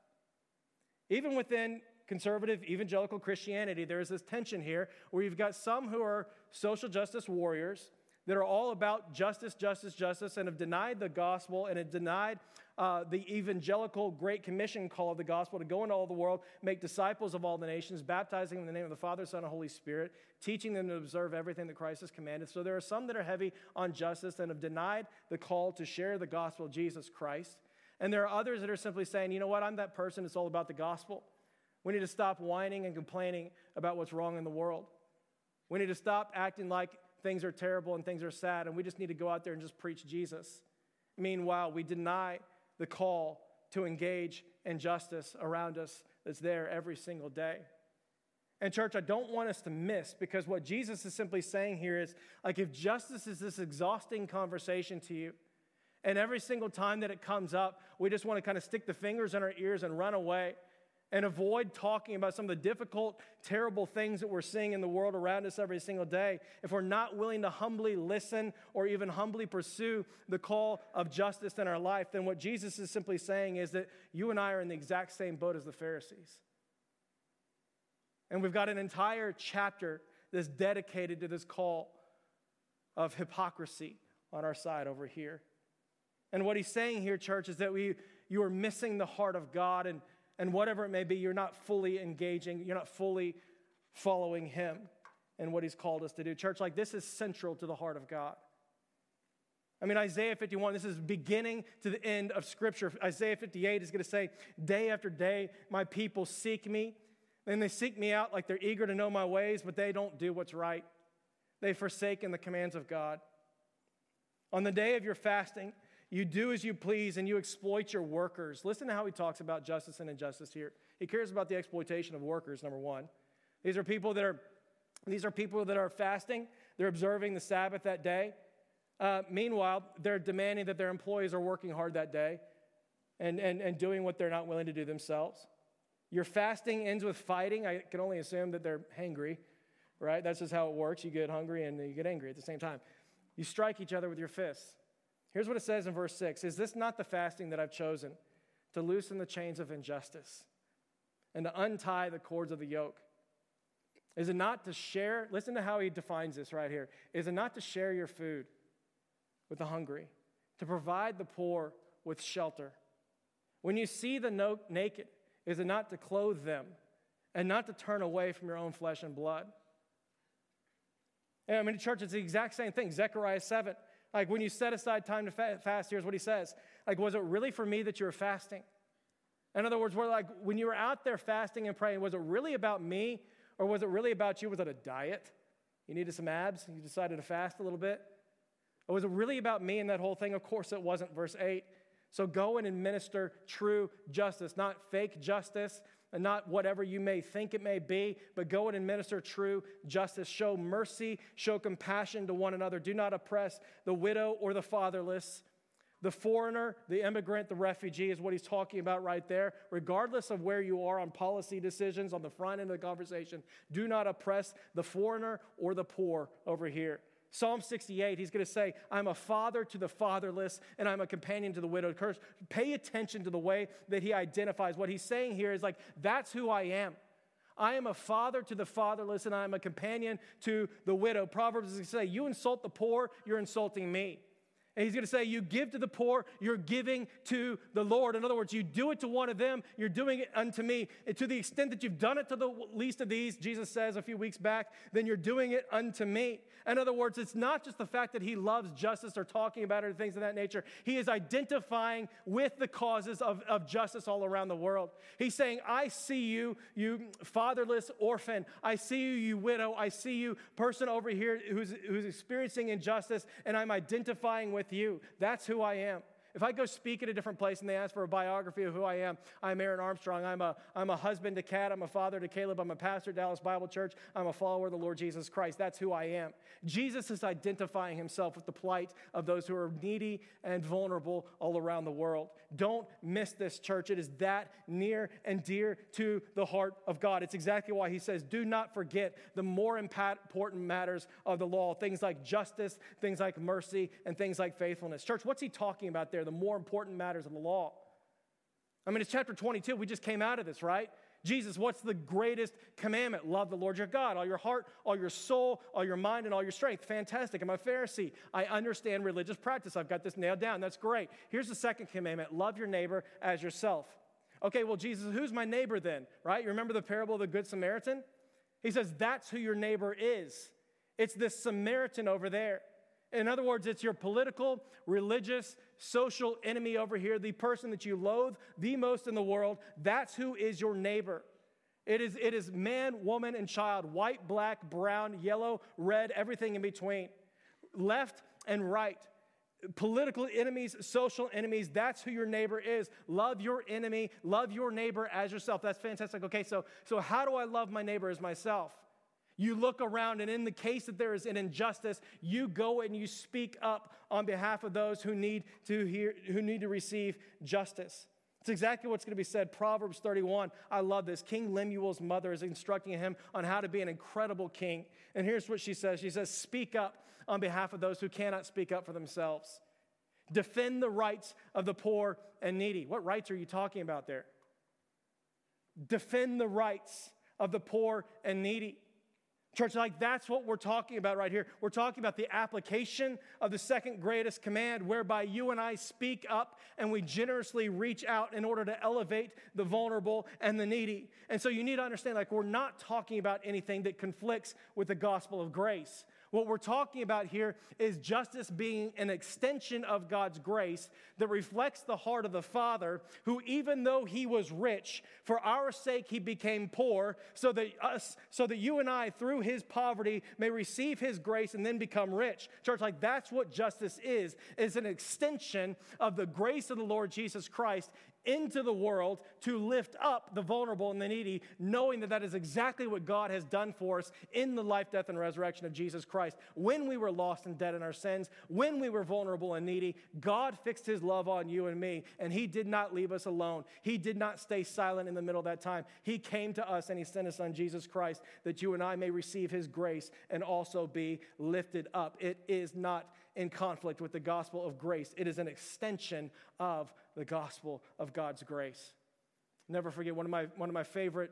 Even within conservative evangelical Christianity, there is this tension here where you've got some who are social justice warriors that are all about justice, justice, justice, and have denied the gospel and have denied uh, the evangelical Great Commission call of the gospel to go into all the world, make disciples of all the nations, baptizing them in the name of the Father, Son, and Holy Spirit, teaching them to observe everything that Christ has commanded. So there are some that are heavy on justice and have denied the call to share the gospel of Jesus Christ. And there are others that are simply saying, you know what, I'm that person, it's all about the gospel. We need to stop whining and complaining about what's wrong in the world. We need to stop acting like things are terrible and things are sad, and we just need to go out there and just preach Jesus. Meanwhile, we deny the call to engage in justice around us that's there every single day. And, church, I don't want us to miss because what Jesus is simply saying here is like, if justice is this exhausting conversation to you, and every single time that it comes up, we just want to kind of stick the fingers in our ears and run away and avoid talking about some of the difficult, terrible things that we're seeing in the world around us every single day, if we're not willing to humbly listen or even humbly pursue the call of justice in our life, then what Jesus is simply saying is that you and I are in the exact same boat as the Pharisees. And we've got an entire chapter that's dedicated to this call of hypocrisy on our side over here. And what he's saying here, church, is that we, you are missing the heart of God and and whatever it may be, you're not fully engaging, you're not fully following Him and what He's called us to do. Church, like this is central to the heart of God. I mean, Isaiah 51, this is beginning to the end of Scripture. Isaiah 58 is going to say, Day after day, my people seek me. And they seek me out like they're eager to know my ways, but they don't do what's right. They've forsaken the commands of God. On the day of your fasting, you do as you please and you exploit your workers. Listen to how he talks about justice and injustice here. He cares about the exploitation of workers, number one. These are people that are, these are people that are fasting, they're observing the Sabbath that day. Uh, meanwhile, they're demanding that their employees are working hard that day and, and, and doing what they're not willing to do themselves. Your fasting ends with fighting. I can only assume that they're hangry, right? That's just how it works. You get hungry and you get angry at the same time. You strike each other with your fists. Here's what it says in verse 6 Is this not the fasting that I've chosen to loosen the chains of injustice and to untie the cords of the yoke? Is it not to share? Listen to how he defines this right here. Is it not to share your food with the hungry, to provide the poor with shelter? When you see the no- naked, is it not to clothe them and not to turn away from your own flesh and blood? And I mean, the church, it's the exact same thing. Zechariah 7. Like when you set aside time to fast, here's what he says. Like, was it really for me that you were fasting? In other words, we're like, when you were out there fasting and praying, was it really about me or was it really about you? Was it a diet? You needed some abs you decided to fast a little bit? Or was it really about me and that whole thing? Of course it wasn't. Verse 8. So go and administer true justice, not fake justice, and not whatever you may think it may be, but go and administer true justice. Show mercy, show compassion to one another. Do not oppress the widow or the fatherless. The foreigner, the immigrant, the refugee is what he's talking about right there. Regardless of where you are on policy decisions on the front end of the conversation, do not oppress the foreigner or the poor over here. Psalm 68, he's going to say, I'm a father to the fatherless and I'm a companion to the widowed. Curse. Pay attention to the way that he identifies. What he's saying here is like, that's who I am. I am a father to the fatherless and I am a companion to the widow. Proverbs is going to say, You insult the poor, you're insulting me. And he's going to say, You give to the poor, you're giving to the Lord. In other words, you do it to one of them, you're doing it unto me. And to the extent that you've done it to the least of these, Jesus says a few weeks back, then you're doing it unto me. In other words, it's not just the fact that he loves justice or talking about it or things of that nature. He is identifying with the causes of, of justice all around the world. He's saying, I see you, you fatherless orphan. I see you, you widow. I see you, person over here who's, who's experiencing injustice, and I'm identifying with with you. That's who I am. If I go speak at a different place and they ask for a biography of who I am, I'm Aaron Armstrong. I'm a, I'm a husband to Kat. I'm a father to Caleb. I'm a pastor at Dallas Bible Church. I'm a follower of the Lord Jesus Christ. That's who I am. Jesus is identifying himself with the plight of those who are needy and vulnerable all around the world. Don't miss this, church. It is that near and dear to the heart of God. It's exactly why he says, do not forget the more important matters of the law, things like justice, things like mercy, and things like faithfulness. Church, what's he talking about there? The more important matters of the law. I mean, it's chapter 22. We just came out of this, right? Jesus, what's the greatest commandment? Love the Lord your God, all your heart, all your soul, all your mind, and all your strength. Fantastic. I'm a Pharisee. I understand religious practice. I've got this nailed down. That's great. Here's the second commandment love your neighbor as yourself. Okay, well, Jesus, who's my neighbor then? Right? You remember the parable of the Good Samaritan? He says, That's who your neighbor is. It's this Samaritan over there. In other words, it's your political, religious, social enemy over here, the person that you loathe the most in the world. That's who is your neighbor. It is, it is man, woman, and child, white, black, brown, yellow, red, everything in between, left and right. Political enemies, social enemies, that's who your neighbor is. Love your enemy, love your neighbor as yourself. That's fantastic. Okay, so, so how do I love my neighbor as myself? You look around, and in the case that there is an injustice, you go and you speak up on behalf of those who need to hear, who need to receive justice. It's exactly what's going to be said. Proverbs 31. I love this. King Lemuel's mother is instructing him on how to be an incredible king. And here's what she says She says, Speak up on behalf of those who cannot speak up for themselves. Defend the rights of the poor and needy. What rights are you talking about there? Defend the rights of the poor and needy. Church, like that's what we're talking about right here. We're talking about the application of the second greatest command, whereby you and I speak up and we generously reach out in order to elevate the vulnerable and the needy. And so you need to understand, like, we're not talking about anything that conflicts with the gospel of grace. What we're talking about here is justice being an extension of God's grace that reflects the heart of the Father, who, even though he was rich, for our sake he became poor, so that us, so that you and I, through his poverty, may receive his grace and then become rich. Church, like that's what justice is, is an extension of the grace of the Lord Jesus Christ into the world to lift up the vulnerable and the needy, knowing that that is exactly what God has done for us in the life, death, and resurrection of Jesus Christ. When we were lost and dead in our sins, when we were vulnerable and needy, God fixed his love on you and me, and he did not leave us alone. He did not stay silent in the middle of that time. He came to us and he sent his son, Jesus Christ, that you and I may receive his grace and also be lifted up. It is not in conflict with the gospel of grace, it is an extension of the gospel of God's grace. Never forget one of my, one of my favorite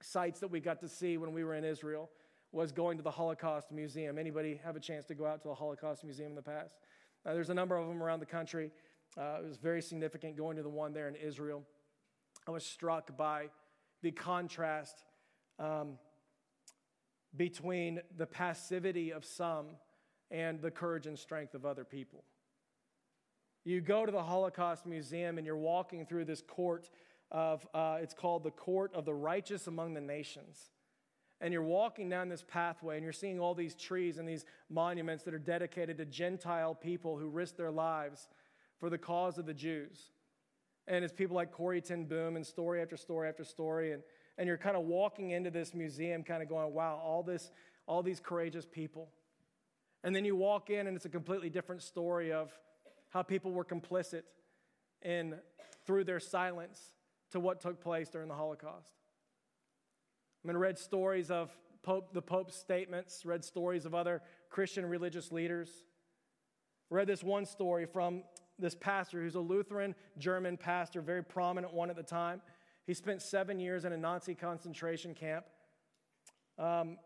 sites that we got to see when we were in Israel was going to the Holocaust Museum. Anybody have a chance to go out to the Holocaust Museum in the past? Uh, there's a number of them around the country. Uh, it was very significant going to the one there in Israel. I was struck by the contrast um, between the passivity of some and the courage and strength of other people. You go to the Holocaust Museum and you're walking through this court of, uh, it's called the Court of the Righteous Among the Nations. And you're walking down this pathway and you're seeing all these trees and these monuments that are dedicated to Gentile people who risked their lives for the cause of the Jews. And it's people like Corrie ten Boom and story after story after story. And, and you're kind of walking into this museum, kind of going, wow, all, this, all these courageous people. And then you walk in and it's a completely different story of how people were complicit in through their silence to what took place during the Holocaust. I mean, read stories of Pope, the Pope's statements, read stories of other Christian religious leaders. Read this one story from this pastor who's a Lutheran German pastor, very prominent one at the time. He spent seven years in a Nazi concentration camp. Um,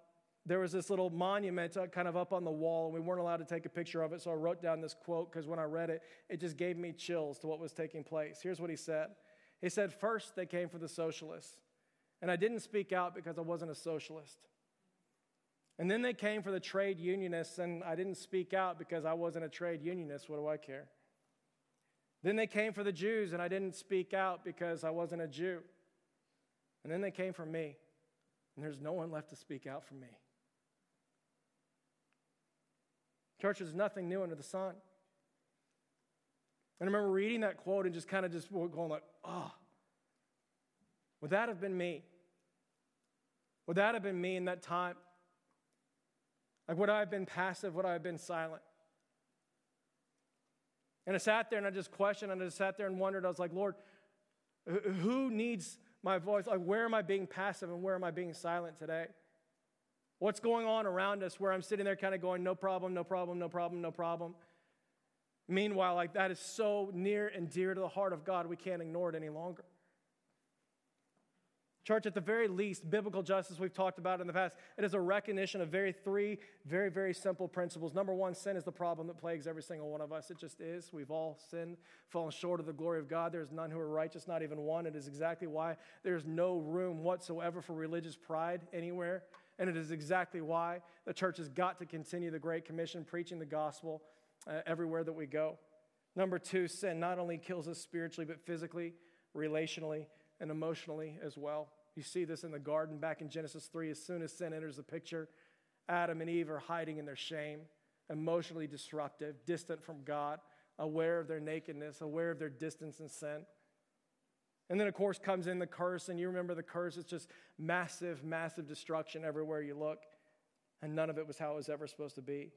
there was this little monument uh, kind of up on the wall, and we weren't allowed to take a picture of it. So I wrote down this quote because when I read it, it just gave me chills to what was taking place. Here's what he said He said, First, they came for the socialists. And I didn't speak out because I wasn't a socialist. And then they came for the trade unionists, and I didn't speak out because I wasn't a trade unionist. What do I care? Then they came for the Jews, and I didn't speak out because I wasn't a Jew. And then they came for me, and there's no one left to speak out for me. Church, there's nothing new under the sun. And I remember reading that quote and just kind of just going like, oh, would that have been me? Would that have been me in that time? Like, would I have been passive? Would I have been silent? And I sat there and I just questioned and I just sat there and wondered. I was like, Lord, who needs my voice? Like, where am I being passive and where am I being silent today? What's going on around us where I'm sitting there kind of going, no problem, no problem, no problem, no problem? Meanwhile, like that is so near and dear to the heart of God, we can't ignore it any longer. Church, at the very least, biblical justice we've talked about in the past, it is a recognition of very three very, very simple principles. Number one, sin is the problem that plagues every single one of us. It just is. We've all sinned, fallen short of the glory of God. There's none who are righteous, not even one. It is exactly why there's no room whatsoever for religious pride anywhere. And it is exactly why the church has got to continue the Great Commission, preaching the gospel uh, everywhere that we go. Number two, sin not only kills us spiritually, but physically, relationally, and emotionally as well. You see this in the garden back in Genesis 3. As soon as sin enters the picture, Adam and Eve are hiding in their shame, emotionally disruptive, distant from God, aware of their nakedness, aware of their distance and sin. And then, of course, comes in the curse, and you remember the curse. It's just massive, massive destruction everywhere you look. And none of it was how it was ever supposed to be.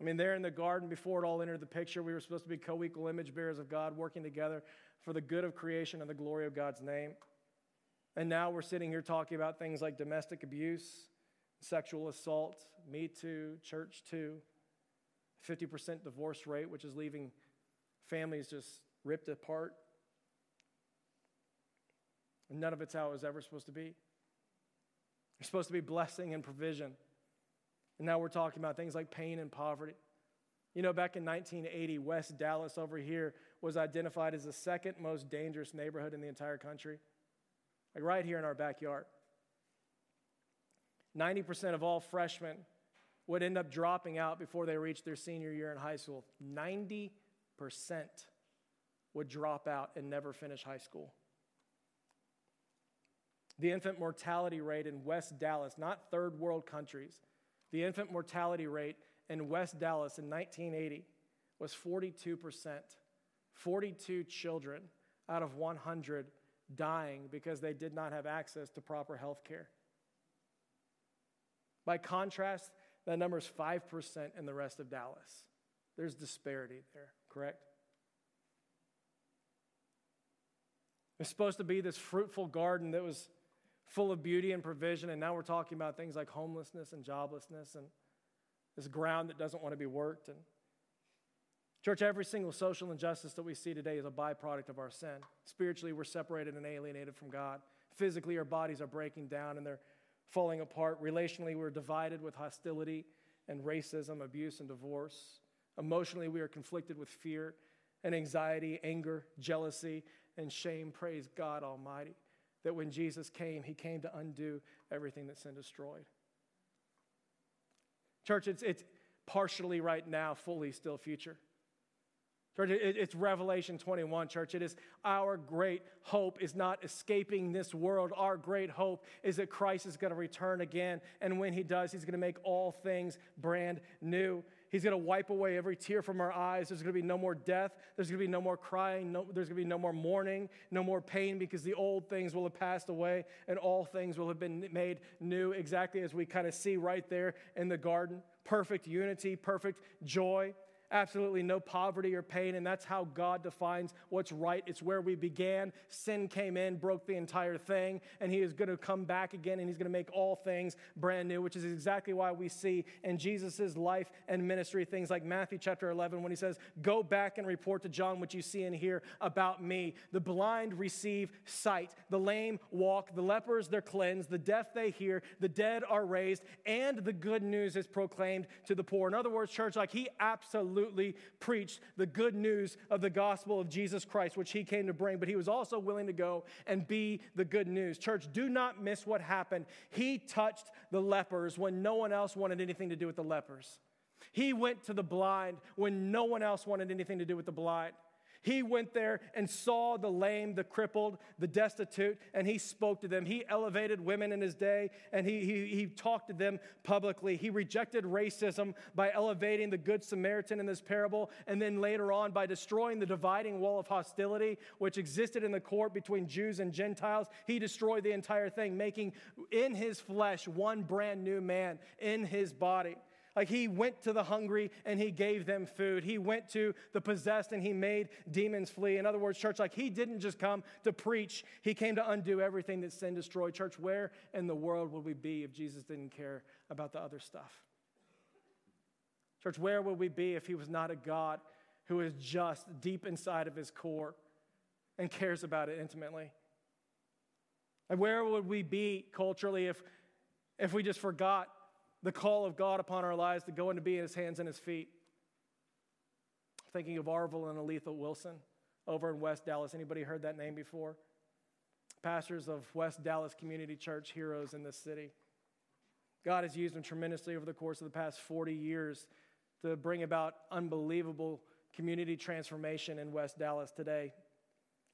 I mean, there in the garden, before it all entered the picture, we were supposed to be co equal image bearers of God, working together for the good of creation and the glory of God's name. And now we're sitting here talking about things like domestic abuse, sexual assault, Me Too, Church Too, 50% divorce rate, which is leaving families just ripped apart. And none of it's how it was ever supposed to be. It's supposed to be blessing and provision. And now we're talking about things like pain and poverty. You know, back in 1980, West Dallas over here was identified as the second most dangerous neighborhood in the entire country, like right here in our backyard. 90% of all freshmen would end up dropping out before they reached their senior year in high school. 90% would drop out and never finish high school. The infant mortality rate in West Dallas, not third world countries, the infant mortality rate in West Dallas in 1980 was 42%. 42 children out of 100 dying because they did not have access to proper health care. By contrast, that number is 5% in the rest of Dallas. There's disparity there, correct? It's supposed to be this fruitful garden that was full of beauty and provision, and now we're talking about things like homelessness and joblessness and this ground that doesn't want to be worked. And church, every single social injustice that we see today is a byproduct of our sin. Spiritually, we're separated and alienated from God. Physically, our bodies are breaking down and they're falling apart. Relationally, we're divided with hostility and racism, abuse, and divorce. Emotionally, we are conflicted with fear and anxiety, anger, jealousy, and shame. Praise God Almighty that when Jesus came, he came to undo everything that sin destroyed. Church, it's, it's partially right now, fully still future. Church, it, it's Revelation 21, church. It is our great hope is not escaping this world. Our great hope is that Christ is going to return again. And when he does, he's going to make all things brand new. He's going to wipe away every tear from our eyes. There's going to be no more death. There's going to be no more crying. No, there's going to be no more mourning, no more pain because the old things will have passed away and all things will have been made new, exactly as we kind of see right there in the garden. Perfect unity, perfect joy absolutely no poverty or pain, and that's how God defines what's right. It's where we began. Sin came in, broke the entire thing, and He is going to come back again, and He's going to make all things brand new, which is exactly why we see in Jesus' life and ministry things like Matthew chapter 11 when He says, Go back and report to John what you see and hear about me. The blind receive sight, the lame walk, the lepers they're cleansed, the deaf they hear, the dead are raised, and the good news is proclaimed to the poor. In other words, church, like He absolutely preached the good news of the gospel of Jesus Christ, which he came to bring, but he was also willing to go and be the good news. Church, do not miss what happened. He touched the lepers when no one else wanted anything to do with the lepers. He went to the blind when no one else wanted anything to do with the blind. He went there and saw the lame, the crippled, the destitute, and he spoke to them. He elevated women in his day and he, he, he talked to them publicly. He rejected racism by elevating the Good Samaritan in this parable, and then later on by destroying the dividing wall of hostility which existed in the court between Jews and Gentiles. He destroyed the entire thing, making in his flesh one brand new man in his body. Like he went to the hungry and he gave them food. He went to the possessed and he made demons flee. In other words, church, like he didn't just come to preach, he came to undo everything that sin destroyed. Church, where in the world would we be if Jesus didn't care about the other stuff? Church, where would we be if he was not a God who is just deep inside of his core and cares about it intimately? And where would we be culturally if, if we just forgot the call of God upon our lives to go and to be in his hands and his feet. Thinking of Arvel and Aletha Wilson over in West Dallas. Anybody heard that name before? Pastors of West Dallas Community Church, heroes in this city. God has used them tremendously over the course of the past 40 years to bring about unbelievable community transformation in West Dallas today.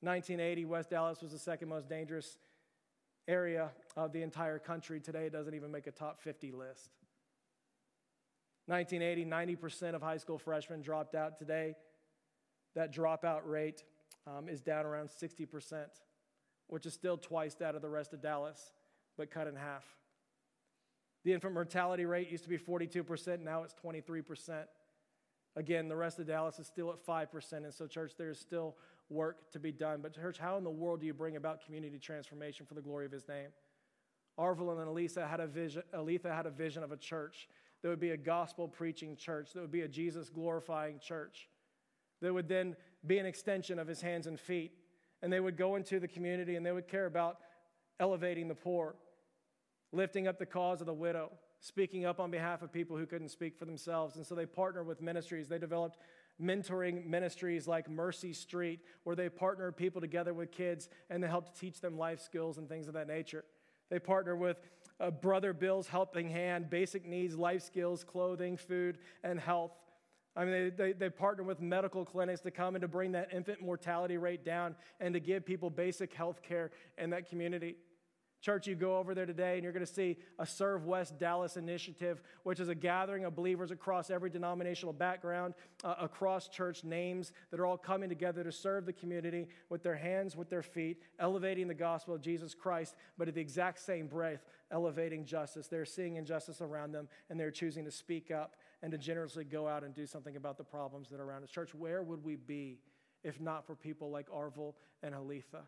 1980, West Dallas was the second most dangerous area of the entire country. Today, it doesn't even make a top 50 list. 1980, 90% of high school freshmen dropped out. Today, that dropout rate um, is down around 60%, which is still twice that of the rest of Dallas, but cut in half. The infant mortality rate used to be 42%, now it's 23%. Again, the rest of Dallas is still at 5%, and so, church, there's still work to be done. But, church, how in the world do you bring about community transformation for the glory of his name? Arvel and Elisa had a vision, Aletha had a vision of a church that would be a gospel preaching church, that would be a Jesus glorifying church, that would then be an extension of his hands and feet. And they would go into the community and they would care about elevating the poor, lifting up the cause of the widow, speaking up on behalf of people who couldn't speak for themselves. And so they partnered with ministries. They developed mentoring ministries like Mercy Street, where they partner people together with kids and they help to teach them life skills and things of that nature. They partner with uh, Brother Bill's Helping Hand, basic needs, life skills, clothing, food, and health. I mean, they, they, they, partner with medical clinics to come and to bring that infant mortality rate down and to give people basic health care in that community. Church, you go over there today and you're going to see a Serve West Dallas initiative, which is a gathering of believers across every denominational background, uh, across church names that are all coming together to serve the community with their hands, with their feet, elevating the gospel of Jesus Christ, but at the exact same breath, elevating justice. They're seeing injustice around them and they're choosing to speak up and to generously go out and do something about the problems that are around us. Church, where would we be if not for people like Arvel and Aletha?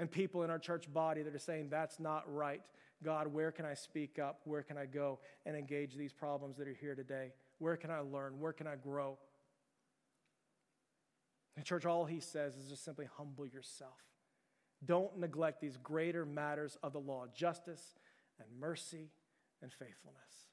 And people in our church body that are saying, that's not right. God, where can I speak up? Where can I go and engage these problems that are here today? Where can I learn? Where can I grow? And, church, all he says is just simply humble yourself. Don't neglect these greater matters of the law justice and mercy and faithfulness.